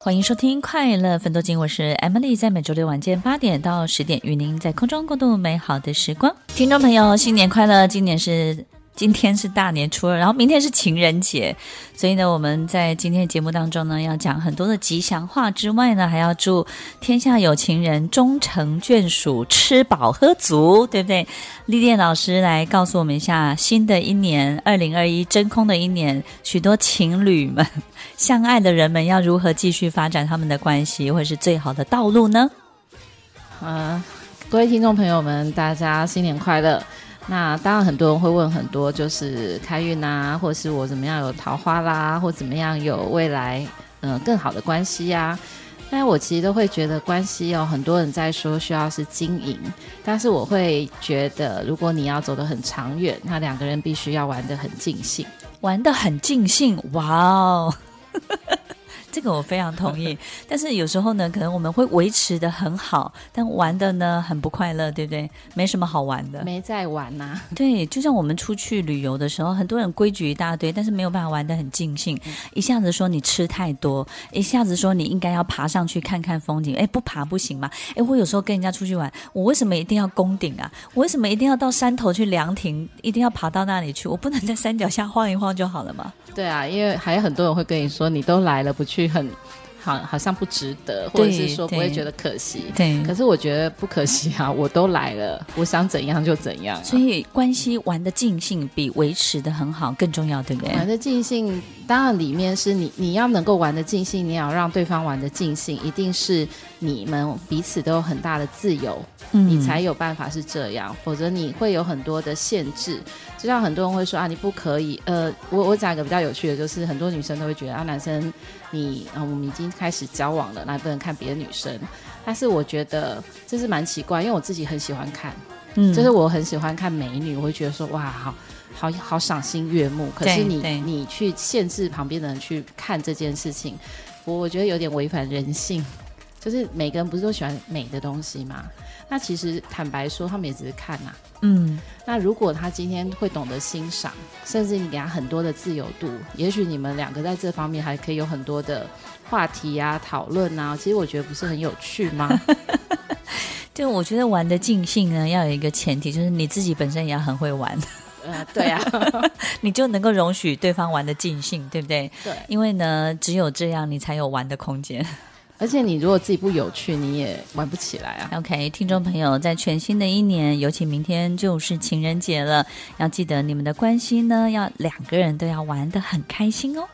欢迎收听《快乐奋斗经》，我是 Emily，在每周六晚间八点到十点，与您在空中共度美好的时光。听众朋友，新年快乐！今年是。今天是大年初二，然后明天是情人节，所以呢，我们在今天的节目当中呢，要讲很多的吉祥话之外呢，还要祝天下有情人终成眷属，吃饱喝足，对不对？丽丽老师来告诉我们一下，新的一年二零二一真空的一年，许多情侣们相爱的人们要如何继续发展他们的关系，或是最好的道路呢？啊，各位听众朋友们，大家新年快乐！那当然，很多人会问很多，就是开运啊，或是我怎么样有桃花啦，或怎么样有未来，嗯、更好的关系呀、啊。但我其实都会觉得关系有、哦、很多人在说需要是经营，但是我会觉得，如果你要走得很长远，那两个人必须要玩得很尽兴，玩得很尽兴。哇哦！这个我非常同意，但是有时候呢，可能我们会维持的很好，但玩的呢很不快乐，对不对？没什么好玩的，没在玩呐、啊。对，就像我们出去旅游的时候，很多人规矩一大堆，但是没有办法玩得很尽兴。嗯、一下子说你吃太多，一下子说你应该要爬上去看看风景，哎，不爬不行吗？哎，我有时候跟人家出去玩，我为什么一定要攻顶啊？我为什么一定要到山头去凉亭，一定要爬到那里去？我不能在山脚下晃一晃就好了吗？对啊，因为还有很多人会跟你说，你都来了，不去很。好，好像不值得，或者是说不会觉得可惜。对，对，可是我觉得不可惜啊！我都来了，我想怎样就怎样啊。所以关系玩的尽兴，比维持的很好更重要，对不对？玩的尽兴，当然里面是你你要能够玩的尽兴，你要让对方玩的尽兴，一定是你们彼此都有很大的自由，嗯，你才有办法是这样。否则你会有很多的限制。就像很多人会说啊，你不可以。呃，我我讲一个比较有趣的，就是很多女生都会觉得啊，男生你啊，我们已经开始交往了，那不能看别的女生。但是我觉得这是蛮奇怪，因为我自己很喜欢看，嗯，就是我很喜欢看美女，我会觉得说哇，好好好赏心悦目。可是你你去限制旁边的人去看这件事情，我我觉得有点违反人性。就是每个人不是都喜欢美的东西吗？那其实坦白说，他们也只是看呐、啊。嗯，那如果他今天会懂得欣赏，甚至你给他很多的自由度，也许你们两个在这方面还可以有很多的话题啊、讨论啊。其实我觉得不是很有趣吗？就我觉得玩的尽兴呢，要有一个前提，就是你自己本身也要很会玩。呃，对啊，你就能够容许对方玩的尽兴，对不对？对，因为呢，只有这样，你才有玩的空间。而且你如果自己不有趣，你也玩不起来啊。OK，听众朋友，在全新的一年，尤其明天就是情人节了，要记得你们的关系呢，要两个人都要玩的很开心哦。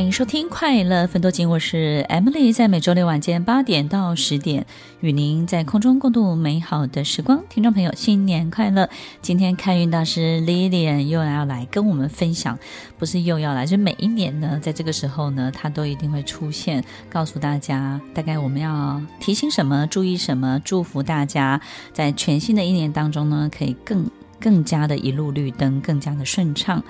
欢迎收听《快乐分多金》，我是 Emily，在每周六晚间八点到十点，与您在空中共度美好的时光。听众朋友，新年快乐！今天开运大师 Lilian 又要来跟我们分享，不是又要来，就每一年呢，在这个时候呢，他都一定会出现，告诉大家大概我们要提醒什么，注意什么，祝福大家在全新的一年当中呢，可以更更加的一路绿灯，更加的顺畅。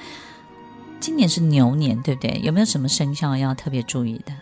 今年是牛年，对不对？有没有什么生肖要特别注意的？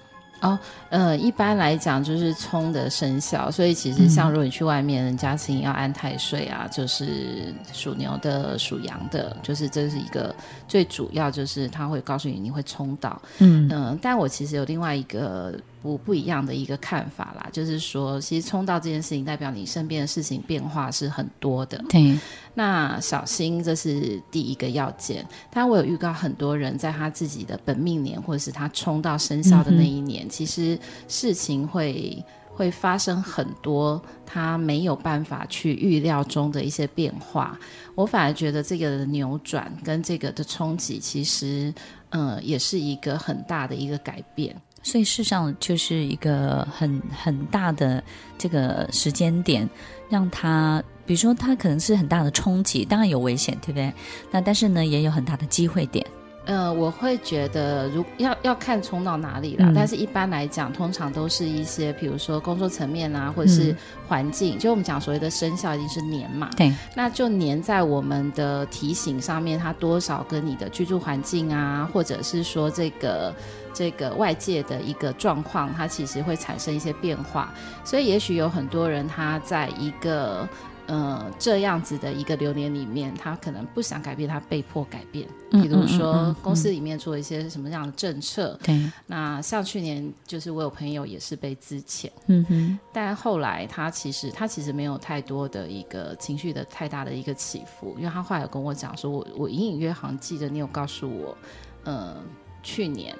哦，呃，一般来讲就是冲的生肖，所以其实像如果你去外面，人家请你要安太岁啊，嗯、就是属牛的、属羊的，就是这是一个最主要，就是他会告诉你你会冲到，嗯嗯、呃。但我其实有另外一个不不一样的一个看法啦，就是说，其实冲到这件事情代表你身边的事情变化是很多的，对。那小心，这是第一个要件。但我有预告很多人在他自己的本命年，或者是他冲到生肖的那一年，嗯、其实事情会会发生很多他没有办法去预料中的一些变化。我反而觉得这个的扭转跟这个的冲击，其实嗯，也是一个很大的一个改变。所以事实上就是一个很很大的这个时间点，让他。比如说，它可能是很大的冲击，当然有危险，对不对？那但是呢，也有很大的机会点。呃，我会觉得，如要要看冲到哪里了。嗯、但是一般来讲，通常都是一些，比如说工作层面啊，或者是环境。嗯、就我们讲所谓的生肖，一定是年嘛。对。那就年在我们的提醒上面，它多少跟你的居住环境啊，或者是说这个这个外界的一个状况，它其实会产生一些变化。所以，也许有很多人他在一个。呃，这样子的一个流年里面，他可能不想改变，他被迫改变。比如说，公司里面做一些什么样的政策。对、嗯。嗯嗯、那像去年，就是我有朋友也是被资遣。嗯哼。但后来他其实他其实没有太多的一个情绪的太大的一个起伏，因为他后来有跟我讲说，我我隐隐约好像记得你有告诉我，呃，去年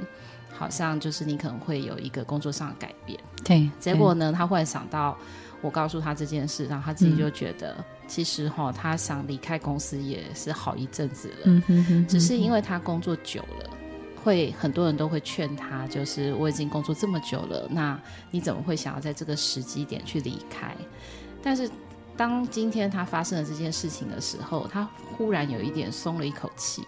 好像就是你可能会有一个工作上的改变。对。结果呢，他忽然想到。我告诉他这件事，然后他自己就觉得，嗯、其实哈，他想离开公司也是好一阵子了。嗯哼哼哼，只是因为他工作久了，会很多人都会劝他，就是我已经工作这么久了，那你怎么会想要在这个时机点去离开？但是当今天他发生了这件事情的时候，他忽然有一点松了一口气。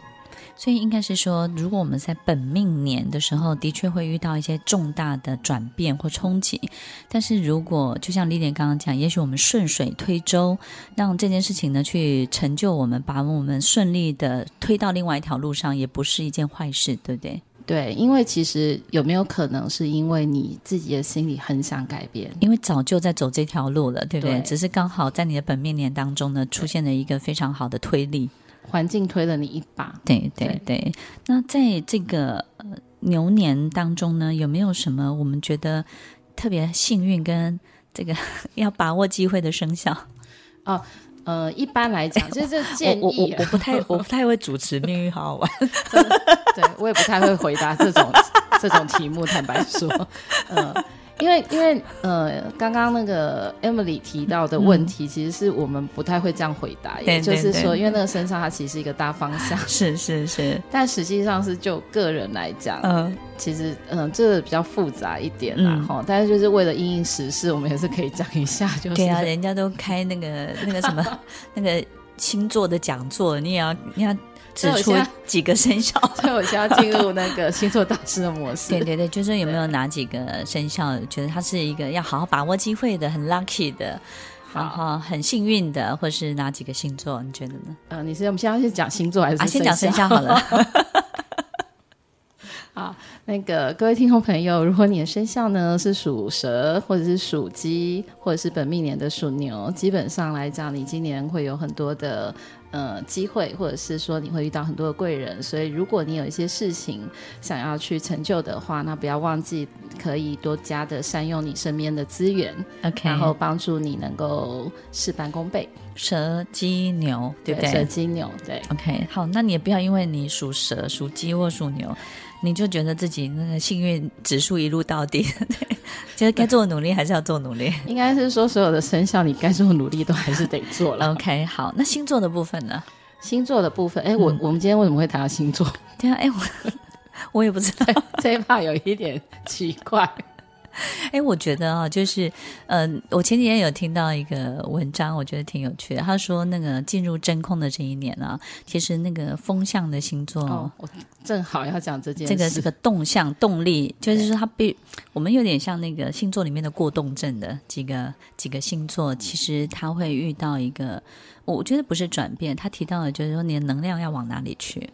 所以应该是说，如果我们在本命年的时候，的确会遇到一些重大的转变或冲击。但是如果就像丽莲刚刚讲，也许我们顺水推舟，让这件事情呢去成就我们，把我们顺利的推到另外一条路上，也不是一件坏事，对不对？对，因为其实有没有可能是因为你自己的心里很想改变，因为早就在走这条路了，对不对？对，只是刚好在你的本命年当中呢，出现了一个非常好的推力。环境推了你一把，对对对。那在这个呃牛年当中呢，有没有什么我们觉得特别幸运跟这个 要把握机会的生肖？哦，呃，一般来讲，就是这建议，我我，我不太我不太会主持命运好好玩，对我也不太会回答这种这种题目，坦白说，嗯、呃。因为，因为，呃，刚刚那个 Emily 提到的问题，其实是我们不太会这样回答，嗯、也就是说，因为那个身上它其实是一个大方向，是是是，但实际上是就个人来讲，嗯，其实，嗯、呃，这个比较复杂一点啦，哈、嗯，但是就是为了因应时事，我们也是可以讲一下，就是。对啊，人家都开那个那个什么 那个星座的讲座，你也要你要。指出几个生肖，所以我现在要进入那个星座大师的模式。对对对，就是有没有哪几个生肖觉得他是一个要好好把握机会的，很 lucky 的，然后很幸运的，或是哪几个星座？你觉得呢？呃，你是我们现在是讲星座还是、啊、先讲生肖好了？好，那个各位听众朋友，如果你的生肖呢是属蛇，或者是属鸡，或者是本命年的属牛，基本上来讲，你今年会有很多的。呃，机会，或者是说你会遇到很多的贵人，所以如果你有一些事情想要去成就的话，那不要忘记可以多加的善用你身边的资源，OK，然后帮助你能够事半功倍。蛇、鸡、牛，对不对？蛇、鸡、牛，对。OK，好，那你也不要因为你属蛇、属鸡或属牛，你就觉得自己那个幸运指数一路到底。对 就是该做的努力还是要做努力，应该是说所有的生肖你该做的努力都还是得做了。OK，好，那星座的部分呢？星座的部分，哎，我、嗯、我们今天为什么会谈到星座？对啊，哎，我 我也不知道，这一怕有一点奇怪。哎，我觉得啊，就是，嗯、呃，我前几天有听到一个文章，我觉得挺有趣的。他说，那个进入真空的这一年啊，其实那个风向的星座，哦、我正好要讲这件事。这个这个动向动力，就是说它被我们有点像那个星座里面的过动症的几个几个星座，其实它会遇到一个，我觉得不是转变。他提到的就是说，你的能量要往哪里去？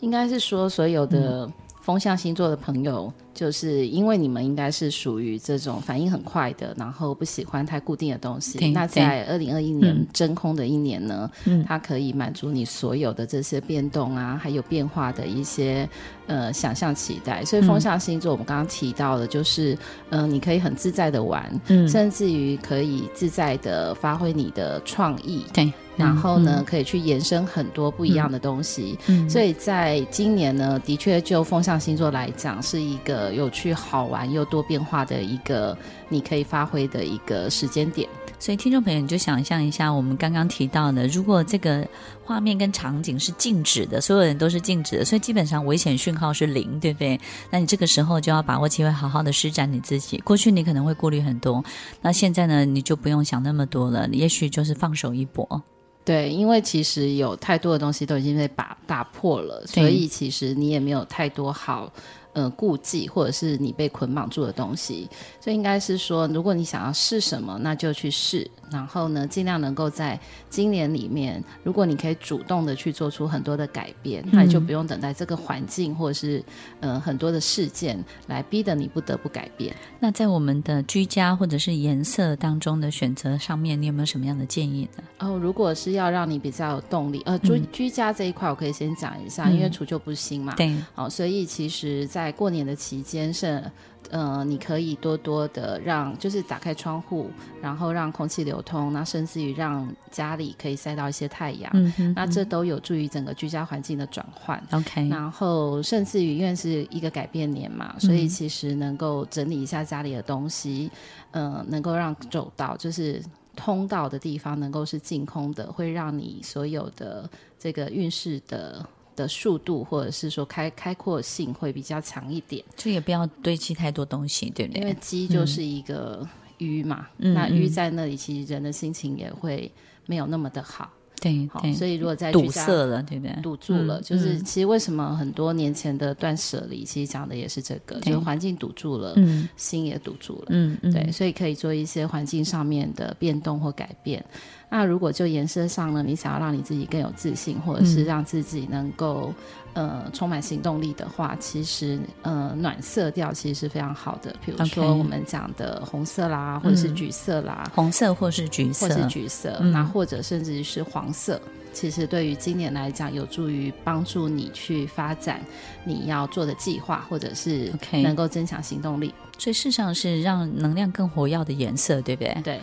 应该是说所有的风象星座的朋友。嗯就是因为你们应该是属于这种反应很快的，然后不喜欢太固定的东西。那在二零二一年真空的一年呢，嗯，它可以满足你所有的这些变动啊，还有变化的一些呃想象期待。所以风象星座我们刚刚提到的，就是嗯、呃，你可以很自在的玩，嗯，甚至于可以自在的发挥你的创意，对。然后呢，嗯、可以去延伸很多不一样的东西。嗯，所以在今年呢，的确就风象星座来讲，是一个有趣、好玩又多变化的一个你可以发挥的一个时间点。所以，听众朋友，你就想象一下，我们刚刚提到的，如果这个画面跟场景是静止的，所有人都是静止的，所以基本上危险讯号是零，对不对？那你这个时候就要把握机会，好好的施展你自己。过去你可能会顾虑很多，那现在呢，你就不用想那么多了，你也许就是放手一搏。对，因为其实有太多的东西都已经被打打破了，所以其实你也没有太多好呃顾忌，或者是你被捆绑住的东西。所以应该是说，如果你想要试什么，那就去试。然后呢，尽量能够在今年里面，如果你可以主动的去做出很多的改变，嗯、那你就不用等待这个环境或者是呃很多的事件来逼得你不得不改变。那在我们的居家或者是颜色当中的选择上面，你有没有什么样的建议呢？哦，如果是要让你比较有动力，呃，居居家这一块我可以先讲一下，嗯、因为除旧不新嘛，对，好、哦，所以其实在过年的期间是。呃，你可以多多的让，就是打开窗户，然后让空气流通，那甚至于让家里可以晒到一些太阳，嗯哼嗯，那这都有助于整个居家环境的转换。OK，然后甚至于因为是一个改变年嘛，所以其实能够整理一下家里的东西，嗯、呃，能够让走到就是通道的地方能够是净空的，会让你所有的这个运势的。的速度或者是说开开阔性会比较强一点，就也不要堆积太多东西，对不对？因为积就是一个淤嘛，嗯、那淤在那里，其实人的心情也会没有那么的好。对，好，所以如果在堵塞了，对不对？堵住了，嗯、就是其实为什么很多年前的断舍离，其实讲的也是这个，就是环境堵住了，嗯，心也堵住了，嗯嗯，对，所以可以做一些环境上面的变动或改变。那如果就颜色上呢，你想要让你自己更有自信，或者是让自己能够。呃，充满行动力的话，其实呃，暖色调其实是非常好的。比如说我们讲的红色啦，或者是橘色啦，红色或是橘色，或是橘色，那或者甚至是黄色，其实对于今年来讲，有助于帮助你去发展你要做的计划，或者是能够增强行动力。所以事实上是让能量更活跃的颜色，对不对？对。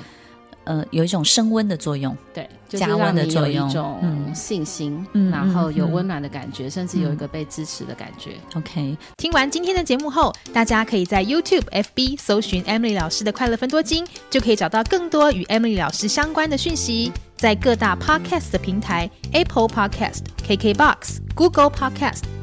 呃，有一种升温的作用，对，加温的作用，一种信心，嗯，然后有温暖的感觉，嗯，甚至有一个被支持的感觉。OK，听完今天的节目后，大家可以在 YouTube、FB 搜寻 Emily 老师的快乐分多金，就可以找到更多与 Emily 老师相关的讯息。在各大 Podcast 的平台，Apple Podcast、KKBox、Google Podcast、